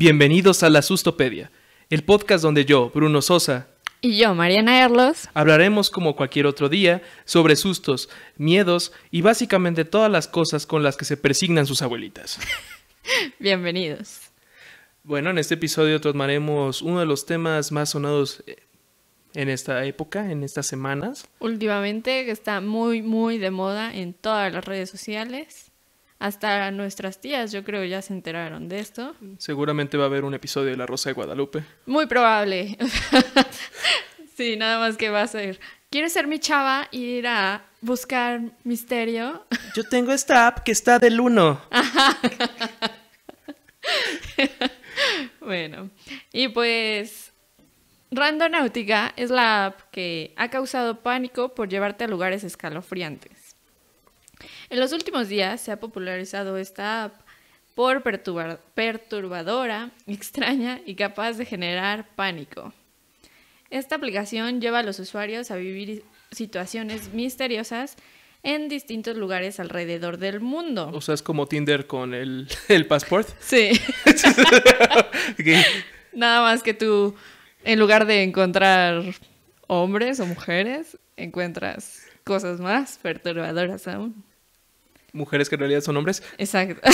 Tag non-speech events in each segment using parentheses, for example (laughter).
Bienvenidos a la Sustopedia, el podcast donde yo, Bruno Sosa, Y yo, Mariana Erlos. hablaremos como cualquier otro día sobre sustos, miedos y básicamente todas las cosas con las que se persignan sus abuelitas. (laughs) Bienvenidos. Bueno, en este episodio tomaremos uno de los temas más sonados eh, en esta época, en estas semanas. Últimamente que está muy, muy de moda en todas las redes sociales. Hasta nuestras tías, yo creo, ya se enteraron de esto. Seguramente va a haber un episodio de La Rosa de Guadalupe. Muy probable. (laughs) sí, nada más que va a ser. ¿Quieres ser mi chava y ir a buscar misterio? (laughs) Yo tengo esta app que está del 1. (laughs) Bueno, y pues Randonáutica es la app que ha causado pánico por llevarte a lugares escalofriantes. En los últimos días se ha popularizado esta app por perturbadora, extraña y capaz de generar pánico. Esta aplicación lleva a los usuarios a vivir situaciones misteriosas en distintos lugares alrededor del mundo. O sea, es como Tinder con el, (laughs) el passport. Sí. (laughs) Nada más que tú, en lugar de encontrar hombres o mujeres, encuentras cosas más perturbadoras aún. Mujeres que en realidad son hombres. Exacto. (laughs)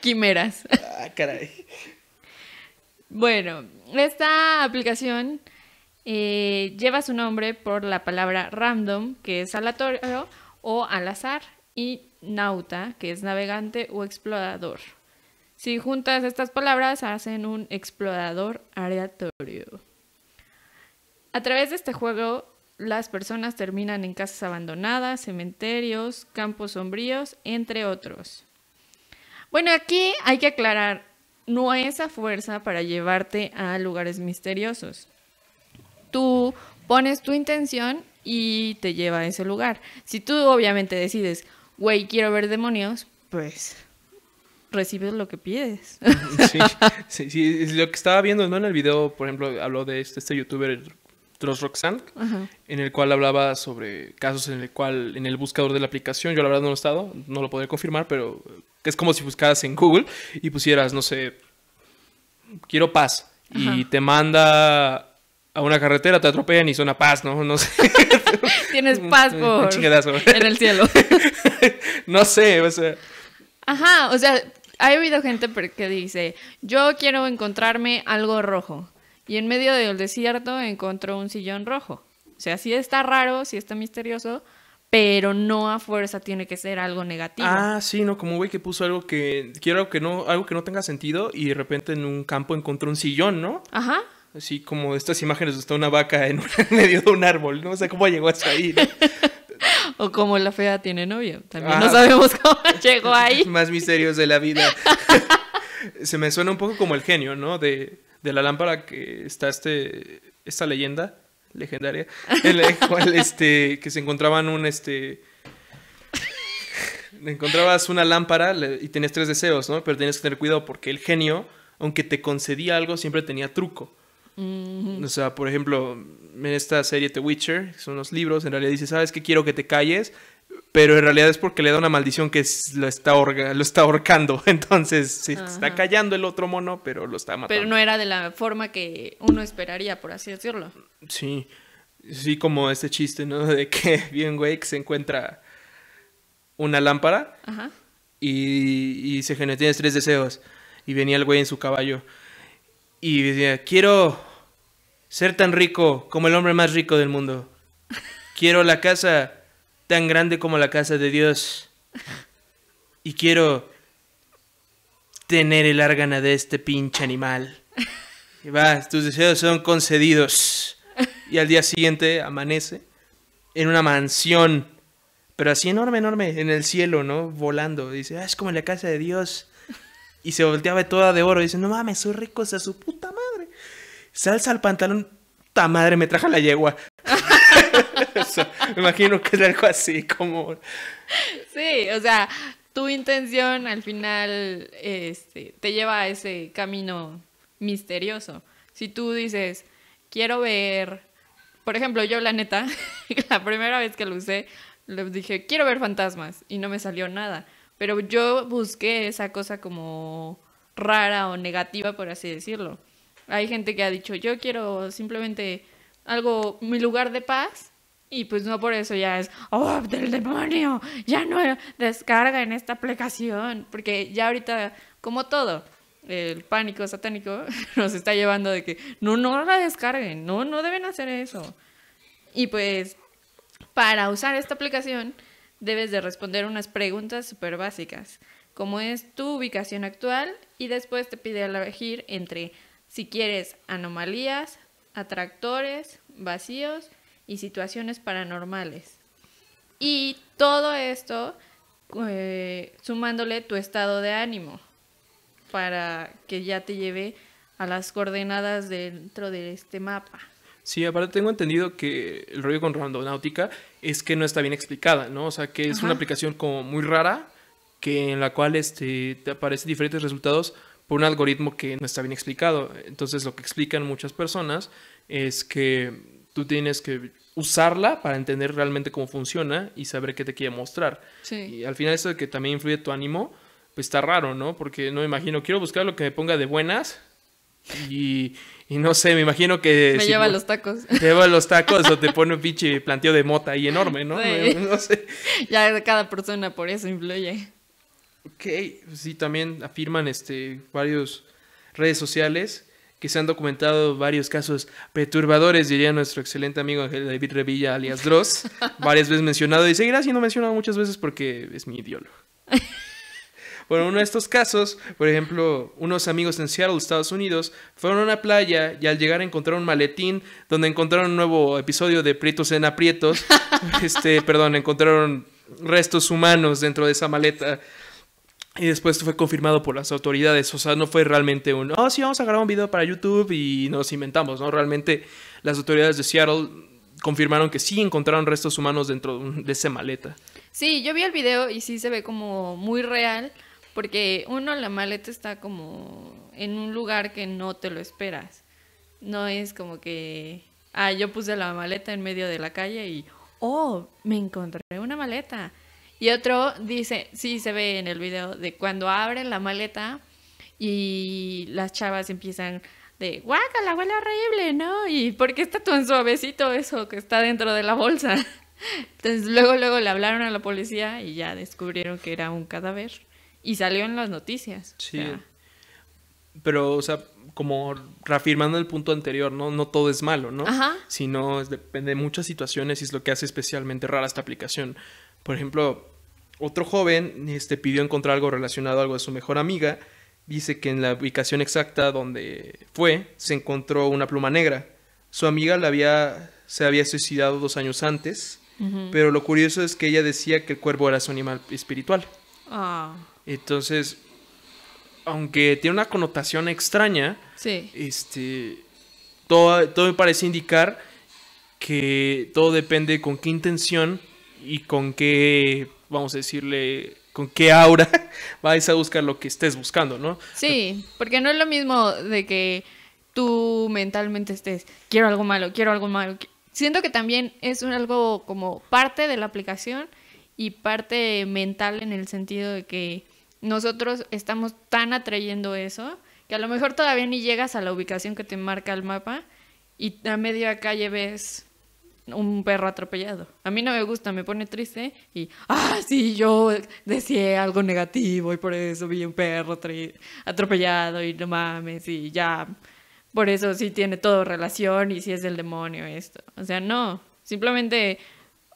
Quimeras. Ah, caray. Bueno, esta aplicación eh, lleva su nombre por la palabra random, que es aleatorio o al azar, y nauta, que es navegante o explorador. Si juntas estas palabras, hacen un explorador aleatorio. A través de este juego, las personas terminan en casas abandonadas, cementerios, campos sombríos, entre otros. Bueno, aquí hay que aclarar, no es a fuerza para llevarte a lugares misteriosos. Tú pones tu intención y te lleva a ese lugar. Si tú obviamente decides, güey, quiero ver demonios, pues recibes lo que pides. Sí, sí, sí, lo que estaba viendo, ¿no? En el video, por ejemplo, habló de este, este youtuber, Dross Roxanne, en el cual hablaba sobre casos en el cual, en el buscador de la aplicación, yo la verdad no lo he estado, no lo podré confirmar, pero es como si buscaras en Google y pusieras, no sé, quiero paz, y te manda a una carretera, te atropellan y suena paz, ¿no? No sé. (laughs) Tienes paz por en el cielo. (laughs) no sé, o sea, Ajá, o sea, ha habido gente que dice, yo quiero encontrarme algo rojo. Y en medio del desierto encontró un sillón rojo. O sea, sí está raro, sí está misterioso, pero no a fuerza tiene que ser algo negativo. Ah, sí, ¿no? Como un güey que puso algo que quiero algo que no algo que no tenga sentido y de repente en un campo encontró un sillón, ¿no? Ajá. Así como estas imágenes de está una vaca en, (laughs) en medio de un árbol, no sé cómo llegó hasta ahí. ¿no? (laughs) O como la fea tiene novio. También Ah. no sabemos cómo (laughs) llegó ahí. Más misterios de la vida. Se me suena un poco como el genio, ¿no? De, de la lámpara que está este esta leyenda legendaria (laughs) en la cual este que se encontraban un este (laughs) encontrabas una lámpara y tenías tres deseos, ¿no? Pero tenías que tener cuidado porque el genio, aunque te concedía algo, siempre tenía truco. Mm, O sea, por ejemplo, en esta serie The Witcher, que son los libros, en realidad dice, ¿sabes qué? Quiero que te calles, pero en realidad es porque le da una maldición que es- lo, está lo está ahorcando. (laughs) Entonces, se está callando el otro mono, pero lo está matando. pero no era de la forma que uno esperaría, por así decirlo. Sí, sí, como este chiste, ¿no? (laughs) De que bien, güey, que se encuentra una lámpara Ajá. y, y se genera, tienes tres deseos. Y venía el güey en su caballo y decía, quiero ser tan rico como el hombre más rico del mundo. Quiero la casa tan grande como la casa de Dios. Y quiero tener el árgana de este pinche animal. Y va, tus deseos son concedidos. Y al día siguiente amanece en una mansión, pero así enorme, enorme, en el cielo, ¿no? Volando. Dice, ah, es como la casa de Dios. Y se volteaba toda de oro. Dice, no mames, soy rico, o sea, su puta madre. Se alza el pantalón, puta madre, me traja la yegua. Me imagino que es algo así, como... Sí, o sea, tu intención al final este, te lleva a ese camino misterioso. Si tú dices, quiero ver, por ejemplo, yo la neta, (laughs) la primera vez que lo usé, le dije, quiero ver fantasmas y no me salió nada. Pero yo busqué esa cosa como rara o negativa, por así decirlo. Hay gente que ha dicho, yo quiero simplemente algo, mi lugar de paz, y pues no por eso ya es, oh, del demonio, ya no descarga en esta aplicación, porque ya ahorita, como todo, el pánico satánico (laughs) nos está llevando de que no, no la descarguen, no, no deben hacer eso. Y pues para usar esta aplicación debes de responder unas preguntas súper básicas, como es tu ubicación actual y después te pide elegir entre si quieres anomalías, atractores, vacíos y situaciones paranormales. Y todo esto eh, sumándole tu estado de ánimo para que ya te lleve a las coordenadas dentro de este mapa. Sí, aparte tengo entendido que el rollo con Randonáutica es que no está bien explicada, ¿no? O sea, que es una aplicación como muy rara, que en la cual este, te aparecen diferentes resultados por un algoritmo que no está bien explicado. Entonces, lo que explican muchas personas es que tú tienes que usarla para entender realmente cómo funciona y saber qué te quiere mostrar. Sí. Y al final eso de que también influye tu ánimo, pues está raro, ¿no? Porque no me imagino, quiero buscar lo que me ponga de buenas y, no sé, me imagino que... Me lleva los tacos. (laughs) Te lleva los tacos o te (laughs) pone un pinche planteo de mota ahí enorme, ¿no? (laughs) No, sé. Ya cada persona por eso influye. Ok, sí, también afirman este, varios redes sociales que se han documentado varios casos perturbadores, diría nuestro excelente amigo Ángel David Revilla, alias Dross, (laughs) varias veces mencionado y seguirá siendo mencionado muchas veces porque es mi ideólogo. (laughs) Bueno, uno de estos casos, por ejemplo, unos amigos en Seattle, Estados Unidos, fueron a una playa y al llegar encontraron un maletín donde encontraron un nuevo episodio de Prietos en Aprietos. (laughs) este, perdón, encontraron restos humanos dentro de esa maleta. Y después fue confirmado por las autoridades. O sea, no fue realmente un, oh, sí, vamos a grabar un video para YouTube y nos inventamos, ¿no? Realmente las autoridades de Seattle confirmaron que sí encontraron restos humanos dentro de esa maleta. Sí, yo vi el video y sí se ve como muy real. Porque uno, la maleta está como en un lugar que no te lo esperas. No es como que, ah, yo puse la maleta en medio de la calle y, oh, me encontré una maleta. Y otro dice, sí se ve en el video, de cuando abren la maleta y las chavas empiezan de, la huele horrible, ¿no? Y ¿por qué está tan suavecito eso que está dentro de la bolsa? (laughs) Entonces luego, luego le hablaron a la policía y ya descubrieron que era un cadáver. Y salió en las noticias. Sí. Pero, o sea, como reafirmando el punto anterior, ¿no? No todo es malo, ¿no? Ajá. Sino depende de muchas situaciones y es lo que hace especialmente rara esta aplicación. Por ejemplo, otro joven este, pidió encontrar algo relacionado a algo de su mejor amiga. Dice que en la ubicación exacta donde fue se encontró una pluma negra. Su amiga la había, se había suicidado dos años antes, pero lo curioso es que ella decía que el cuervo era su animal espiritual. Ah. Entonces, aunque tiene una connotación extraña, este, todo, todo me parece indicar que todo depende con qué intención y con qué, vamos a decirle, con qué aura (laughs) vais a buscar lo que estés buscando, ¿no? Sí, porque no es lo mismo de que tú mentalmente estés, quiero algo malo, quiero algo malo. Siento que también es algo como parte de la aplicación y parte mental en el sentido de que nosotros estamos tan atrayendo eso que a lo mejor todavía ni llegas a la ubicación que te marca el mapa y a media calle ves un perro atropellado. A mí no me gusta, me pone triste y, ah, sí, yo decía algo negativo y por eso vi un perro atropellado y no mames y ya, por eso sí tiene todo relación y sí es el demonio esto. O sea, no, simplemente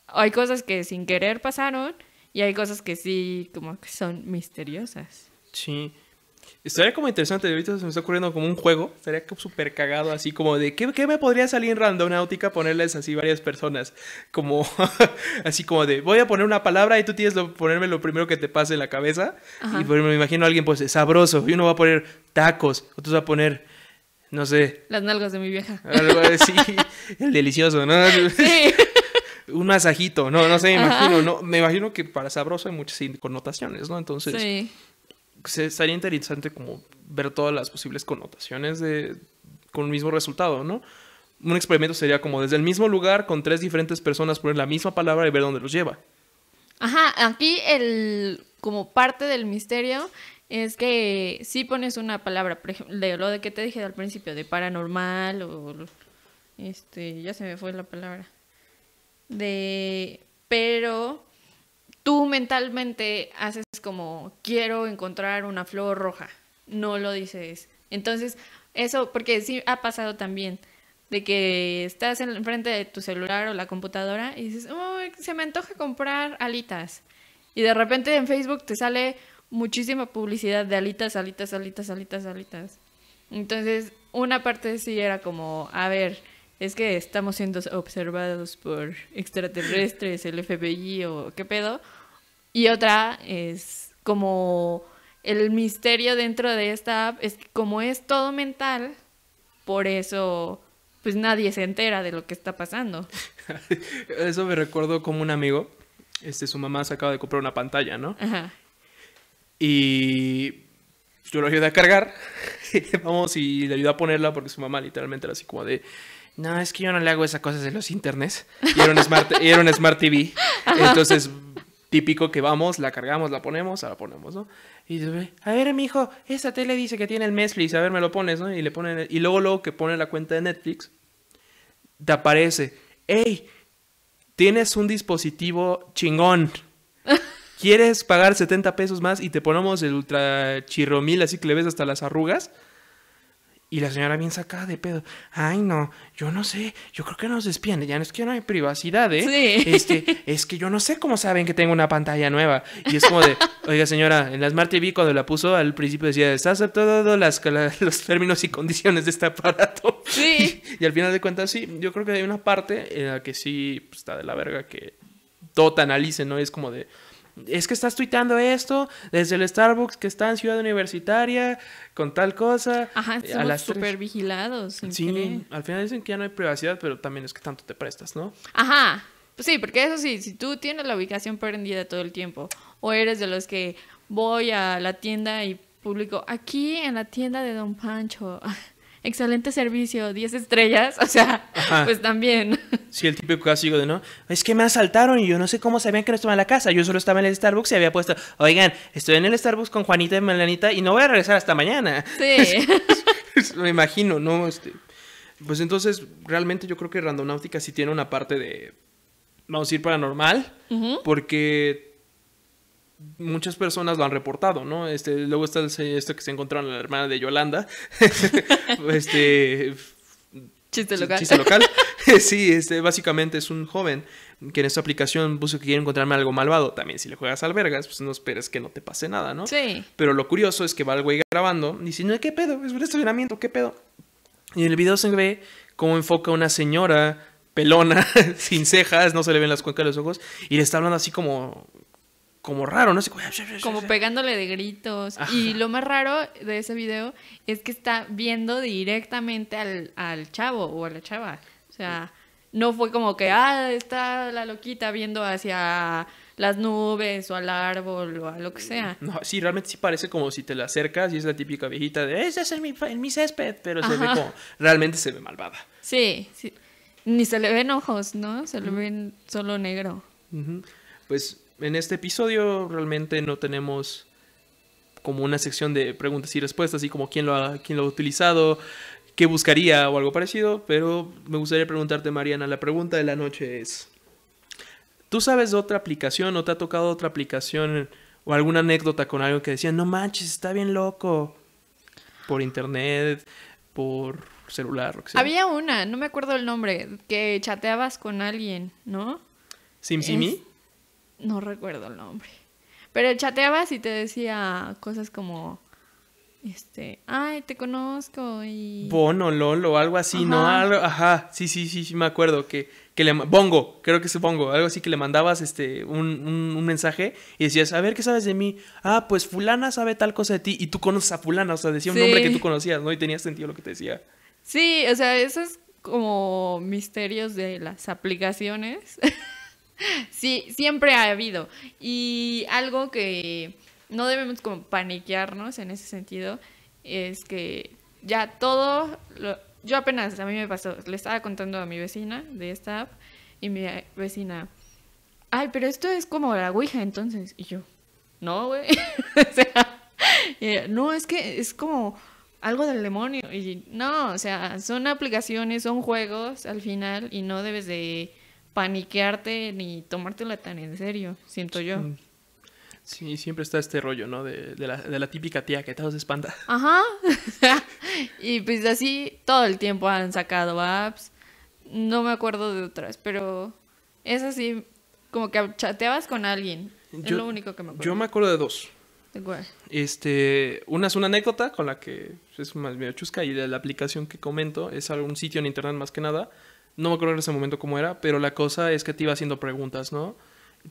hay cosas que sin querer pasaron y hay cosas que sí, como que son misteriosas. Sí. Estaría como interesante, ahorita se me está ocurriendo como un juego, estaría súper cagado, así como de, ¿qué, ¿qué, me podría salir en Randonáutica? Ponerles así varias personas, como, (laughs) así como de, voy a poner una palabra y tú tienes que ponerme lo primero que te pase en la cabeza. Y pues, me imagino a alguien, pues, sabroso, y uno va a poner tacos, otros va a poner, no sé. Las nalgas de mi vieja. Algo así, (laughs) el delicioso, ¿no? Sí (laughs) un masajito, no, no sé, me imagino, no, me imagino que para sabroso hay muchas connotaciones, ¿no? Entonces, sí. Estaría interesante como ver todas las posibles connotaciones de, con el mismo resultado, ¿no? Un experimento sería como desde el mismo lugar con tres diferentes personas poner la misma palabra y ver dónde los lleva. Ajá, aquí el como parte del misterio es que si pones una palabra, por ejemplo, de lo de que te dije al principio, de paranormal o este, ya se me fue la palabra. De pero tú mentalmente haces como quiero encontrar una flor roja, no lo dices. Entonces, eso porque sí ha pasado también de que estás en frente de tu celular o la computadora y dices, se me antoja comprar alitas. Y de repente en Facebook te sale muchísima publicidad de alitas, alitas, alitas, alitas, alitas. Entonces, una parte sí era como, a ver, es que estamos siendo observados por extraterrestres, el FBI o qué pedo. Y otra es como el misterio dentro de esta app, es que como es todo mental, por eso pues nadie se entera de lo que está pasando. (laughs) Eso me recuerdo como un amigo, este, su mamá se acaba de comprar una pantalla, ¿no? Ajá. Y yo lo ayudé a cargar, (laughs) vamos, y le ayudé a ponerla porque su mamá literalmente era así como de, no, es que yo no le hago esas cosas en los internets. Y era un Smart, era un smart TV. Entonces, típico que vamos, la cargamos, la ponemos, la ponemos, ¿no? Y dice, a ver, mijo, esta tele dice que tiene el Netflix, a ver, me lo pones, ¿no? Y le ponen, y luego, luego que pone la cuenta de Netflix, te aparece, hey, tienes un dispositivo chingón. ¿Quieres pagar 70 pesos más y te ponemos el ultra chirromil así que le ves hasta las arrugas? Y la señora bien sacada de pedo. Ay, no, yo no sé, yo creo que nos espían. Ya no es que no hay privacidad, ¿eh? Sí. Es que, es que yo no sé cómo saben que tengo una pantalla nueva. Y es como de, (laughs) oiga señora, en la Smart TV cuando la puso al principio decía, está aceptado las, los términos y condiciones de este aparato. Sí. (laughs) Y, al final de cuentas, sí, yo creo que hay una parte en la que sí pues, está de la verga que todo te analice, ¿no? Es como de, es que estás tuiteando esto desde el Starbucks que está en Ciudad Universitaria con tal cosa. Ajá, tres. súper vigilados. sin Sí, querer. al final dicen que ya no hay privacidad, pero también es que tanto te prestas, ¿no? Ajá. Pues sí, porque eso sí, si tú tienes la ubicación prendida todo el tiempo, o eres de los que voy a la tienda y publico, aquí en la tienda de Don Pancho, (laughs) excelente servicio, 10 estrellas, o sea, Ajá. pues también. Sí, el típico caso de, ¿no? Es que me asaltaron y yo no sé cómo sabían que no estaba en la casa. Yo solo estaba en el Starbucks y había puesto, oigan, estoy en el Starbucks con Juanita y Melanita y no voy a regresar hasta mañana. Sí. (laughs) me imagino, ¿no? Este, pues entonces, realmente yo creo que Randonáutica sí tiene una parte de, vamos a ir paranormal, porque muchas personas lo han reportado, ¿no? Este, luego está el- esto que se encontraron la hermana de Yolanda, (laughs) este, Chiste local. Chiste local. (laughs) sí, este, básicamente es un joven que en esta aplicación puso que quiere encontrarme algo malvado. También si le juegas al vergas, pues no esperes que no te pase nada, ¿no? Sí. Pero lo curioso es que va el güey grabando y dice, no, ¿qué pedo? Es un estacionamiento, ¿qué pedo? Y en el video se ve cómo enfoca una señora pelona, (laughs) sin cejas, no se le ven las cuencas de los ojos, y le está hablando así como, como raro, ¿no? Así Como pegándole de gritos. Ajá. Y lo más raro de ese video es que está viendo directamente al, al chavo o a la chava. O sea, no fue como que, ah, está la loquita viendo hacia las nubes o al árbol o a lo que sea. No, sí, realmente sí parece como si te la acercas y es la típica viejita de, ese es en mi, en mi césped, pero se ve como, realmente se ve malvada. Sí, sí. Ni se le ven ojos, ¿no? Se le ven solo negro. Pues en este episodio realmente no tenemos como una sección de preguntas y respuestas, así como quién lo ha, quién lo ha utilizado, qué buscaría o algo parecido, pero me gustaría preguntarte, Mariana, la pregunta de la noche es, ¿tú sabes de otra aplicación o te ha tocado otra aplicación o alguna anécdota con algo que decían, no manches, está bien loco? Por internet, por celular, lo que sea. Había una, no me acuerdo el nombre, que chateabas con alguien, ¿no? ¿SimSimi? Es- No recuerdo el nombre. Pero chateabas y te decía cosas como, este, ay, te conozco y... Bono, LOL o algo así, ¿no? Ajá. Algo, ajá, sí, sí, sí, sí, me acuerdo que, que le... Bongo, creo que es Bongo, algo así que le mandabas este, un, un, un mensaje y decías, a ver, ¿qué sabes de mí? Ah, pues fulana sabe tal cosa de ti y tú conoces a fulana, o sea, decía un nombre que tú conocías, ¿no? Y tenía sentido lo que te decía. Sí, o sea, esos como misterios de las aplicaciones. (laughs) sí, siempre ha habido. Y algo que no debemos como paniquearnos en ese sentido es que ya todo, lo- yo apenas, a mí me pasó, le estaba contando a mi vecina de esta app y mi vecina, ay, pero esto es como la Ouija entonces. Y yo, no, güey. (laughs) o sea, no, es que es como algo del demonio. Y no, o sea, son aplicaciones, son juegos al final y no debes de paniquearte ni tomártela tan en serio, siento yo. Sí, siempre está este rollo, ¿no? De, de, la, de la típica tía que todos espanta. Ajá. (laughs) y pues así todo el tiempo han sacado apps. No me acuerdo de otras, pero es así, como que chateabas con alguien. es lo único que me acuerdo. Yo me acuerdo de dos. ¿De cuál? Este, una es una anécdota con la que es más medio chusca y de la aplicación que comento es algún sitio en internet más que nada. No me acuerdo en ese momento cómo era, pero la cosa es que te iba haciendo preguntas, ¿no?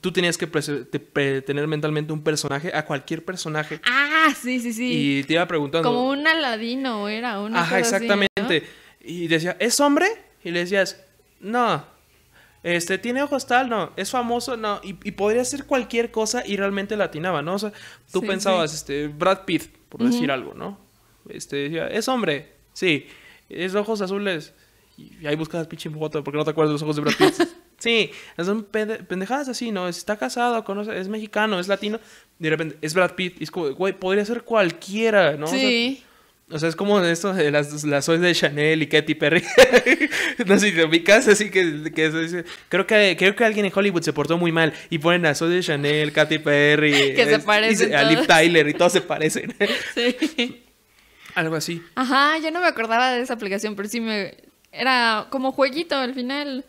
Tú tenías que tener mentalmente un personaje, a cualquier personaje. Ah, sí, sí, sí. Y te iba preguntando. Como un aladino era, una Ajá, exactamente. Y decía, ¿es hombre? Y le decías, no. Este, ¿tiene ojos tal? No. ¿Es famoso? No. Y, podría ser cualquier cosa y realmente latinaba, ¿no? O sea, tú pensabas, este, Brad Pitt, por decir algo, ¿no? Este, decía, ¿es hombre? Sí. ¿Es ojos azules? Y ahí buscas pinche foto porque no te acuerdas de los ojos de Brad Pitt. (laughs) Sí, son pendejadas así, ¿no? Está casado, conoce, es mexicano, es latino. de repente es Brad Pitt. Y es como, güey, podría ser cualquiera, ¿no? Sí. O sea, es como esto de las, las de Chanel y Katy Perry. (laughs) no sé si te ubicas, así que, que creo que creo que alguien en Hollywood se portó muy mal y ponen a Zoe de Chanel, Katy Perry, (laughs) que se parecen a Liv Tyler y todos se parecen. sí. Algo así. Ajá, yo no me acordaba de esa aplicación, pero sí me era como jueguito al final.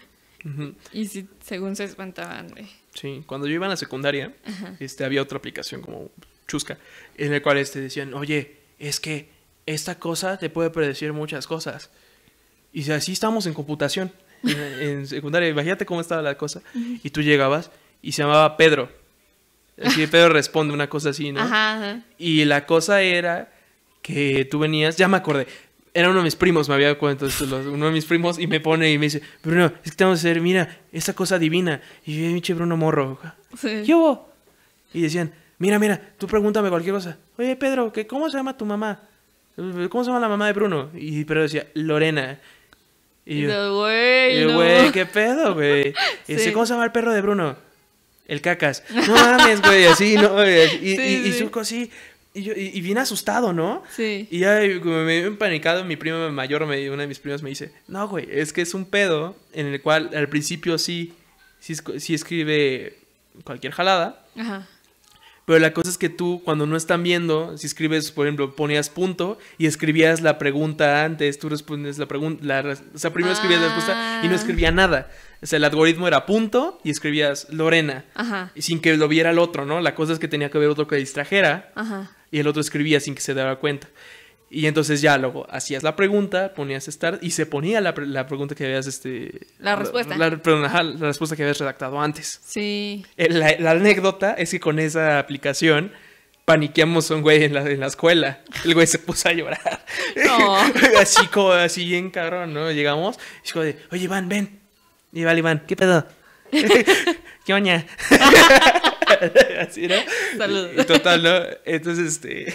Y sí, según se espantaban. Sí, cuando yo iba a la secundaria, este, había otra aplicación como chusca, en la cual este, decían, oye, es que esta cosa te puede predecir muchas cosas. Y así estamos en computación, en, secundaria, imagínate cómo estaba la cosa. Y tú llegabas y se llamaba Pedro. Así Pedro responde una cosa así, ¿no? Y la cosa era que tú venías, ya me acordé, era uno de mis primos, me había cuento uno de mis primos y me pone y me dice, Bruno, es que te vamos a hacer, mira, esa cosa divina. Y yo, pinche Bruno morro. Sí. ¿Qué hubo? Y decían, mira, mira, tú pregúntame cualquier cosa. Oye, Pedro, ¿qué, ¿cómo se llama tu mamá? ¿Cómo se llama la mamá de Bruno? Y Pedro decía, Lorena. Y yo, güey, güey, ¿qué pedo, güey? (laughs) Y dice, ¿cómo se llama el perro de Bruno? El cacas. No mames, güey, así, ¿no? Y, y, y, Zuko así, y, yo, y, bien asustado, ¿no? Sí. Y ya como me empanicado, mi primo mayor, me, una de mis primas me dice, no, güey, es que es un pedo en el cual al principio sí, sí, sí escribe cualquier jalada. Ajá. Pero la cosa es que tú, cuando no están viendo, si escribes, por ejemplo, ponías punto y escribías la pregunta antes, tú respondes la pregunta, o sea, primero escribías la respuesta y no escribía nada. O sea, el algoritmo era punto y escribías Lorena. Ajá. Sin que lo viera el otro, ¿no? La cosa es que tenía que haber otro que distrajera. Ajá y el otro escribía sin que se diera cuenta. Y entonces ya luego hacías la pregunta, ponías start y se ponía la, la pregunta que habías, este... La respuesta. La, la, respuesta que habías redactado antes. Sí. La, anécdota es que con esa aplicación paniqueamos a un güey en la, en la escuela. El güey se puso a llorar. No. (laughs) así como, así bien cabrón, ¿no? Llegamos y dijo de, oye Iván, ven. Y vale, Iván, ¿qué pedo? (laughs) ¿Qué oña? (laughs) (laughs) Así, ¿no? Saludos. Total, ¿no? Entonces, este.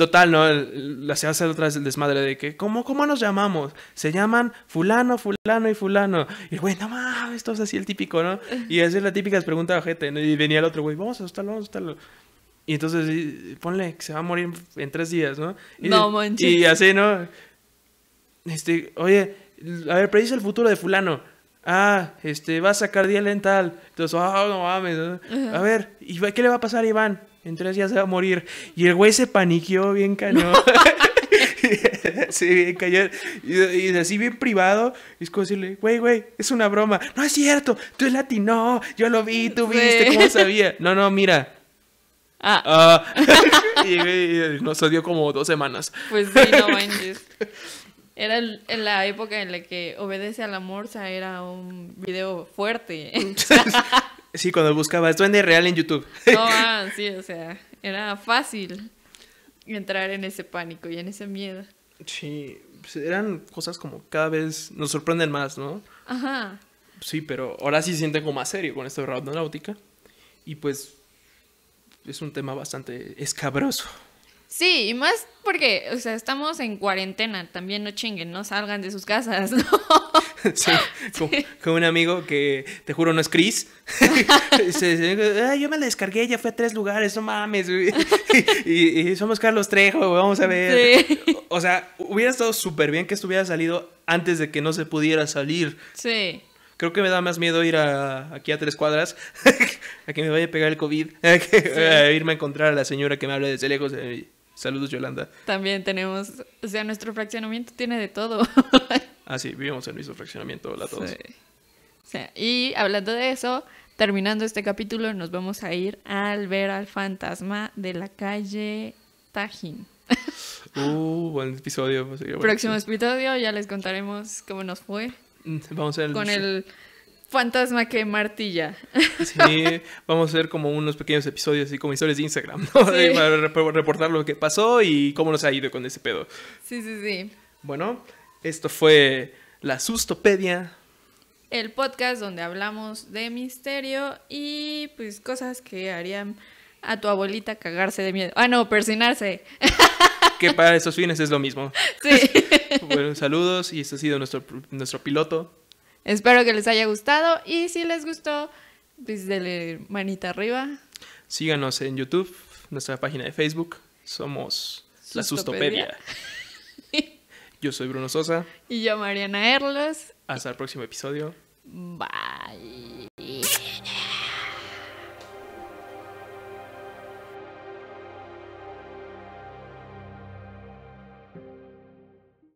Total, ¿no? La se hace otra vez el desmadre de que, ¿cómo, ¿cómo nos llamamos? Se llaman fulano, fulano y fulano. Y el güey, no mames, esto es así el típico, ¿no? Y esa es la típica pregunta de gente, ¿no? Y venía el otro güey, vamos a asustarlo, vamos a asustarlo. Y entonces, ponle que se va a morir en tres días, ¿no? Y, no manches. Y así, ¿no? Este, oye, a ver, predice el futuro de fulano ah, este, va a sacar día lental. Entonces, ah, no mames. A ver, ¿y qué le va a pasar a Iván? En tres días se va a morir. Y el güey se paniqueó bien cañón. (laughs) sí, bien cañón. Y, así bien privado. Y es como decirle, güey, güey, es una broma. No es cierto, tú es latino. Yo lo vi, tú viste, ¿cómo sabía? No, no, mira. Ah. ah. (laughs) y, nos odió como dos semanas. Pues sí, no manches. (laughs) Era en la época en la que Obedece a la Morsa era un video fuerte. (laughs) sí, cuando buscabas Duende Real en YouTube. (laughs) no, ah, sí, o sea, era fácil entrar en ese pánico y en ese miedo. Sí, pues eran cosas como cada vez nos sorprenden más, ¿no? Ajá. Sí, pero ahora sí se siente como más serio con esto de náutica. Y pues es un tema bastante escabroso. Sí, y más porque, o sea, estamos en cuarentena, también no chinguen, no salgan de sus casas, ¿no? (laughs) Sí, con, con un amigo que te juro no es Chris. (laughs) "Ah, yo me la descargué, ya fue a tres lugares, no mames. güey". (laughs) y, y somos Carlos Trejo, vamos a ver. Sí. O sea, hubiera estado súper bien que esto hubiera salido antes de que no se pudiera salir. Sí. Creo que me da más miedo ir a, aquí a tres cuadras a que me vaya a pegar el COVID, a, que- a irme a encontrar a la señora que me habla desde lejos. Saludos, Yolanda. También tenemos, o sea, nuestro fraccionamiento tiene de todo. (laughs) Ah, sí, vivimos en el mismo fraccionamiento, hola a todos. Sí. O sea, y hablando de eso, terminando este capítulo, nos vamos a ir al ver al fantasma de la calle Tajín. (laughs) Uh, buen episodio. pues. Próximo episodio ya les contaremos cómo nos fue Mm, Vamos a hacer con el fantasma que martilla. Sí, vamos a hacer como unos pequeños episodios así como historias de Instagram, ¿no? Sí. De- (laughs) Para rep- reportar lo que pasó y cómo nos ha ido con ese pedo. Sí, sí, sí. Bueno, esto fue la Sustopedia. El podcast donde hablamos de misterio y pues cosas que harían a tu abuelita cagarse de miedo. Ah, no, persinarse. (laughs) Que para esos fines es lo mismo. Sí. (laughs) Bueno, saludos y este ha sido nuestro, nuestro piloto. Espero que les haya gustado y si les gustó, pues denle manita arriba. Síganos en YouTube, nuestra página de Facebook. Somos la Sustopedia. Sustopedia. (laughs) Yo soy Bruno Sosa. Y yo, Mariana Erlos. Hasta el próximo episodio. Bye.